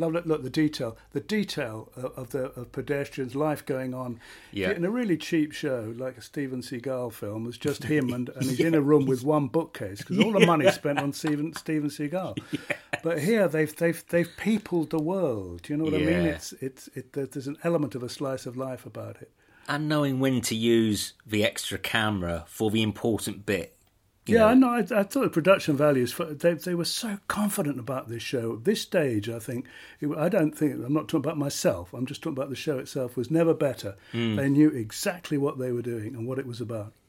Love it. Look, the detail, the detail of, of the of pedestrians' life going on. Yeah. In a really cheap show, like a Steven Seagal film, it's just him and, and he's in a room with one bookcase because all the money's spent on Steven Steven Seagal. But here they've they've they've peopled the world. Do you know what I mean? Yeah. It's it's it, there's an element of a slice of life about it. and knowing when to use the extra camera for the important bit. Yeah. I know. I, I thought the production values for they they were so confident about this show. At this stage, I think it, I don't think I'm not talking about myself. I'm just talking about the show itself was never better. Hmm. They knew exactly what they were doing and what it was about.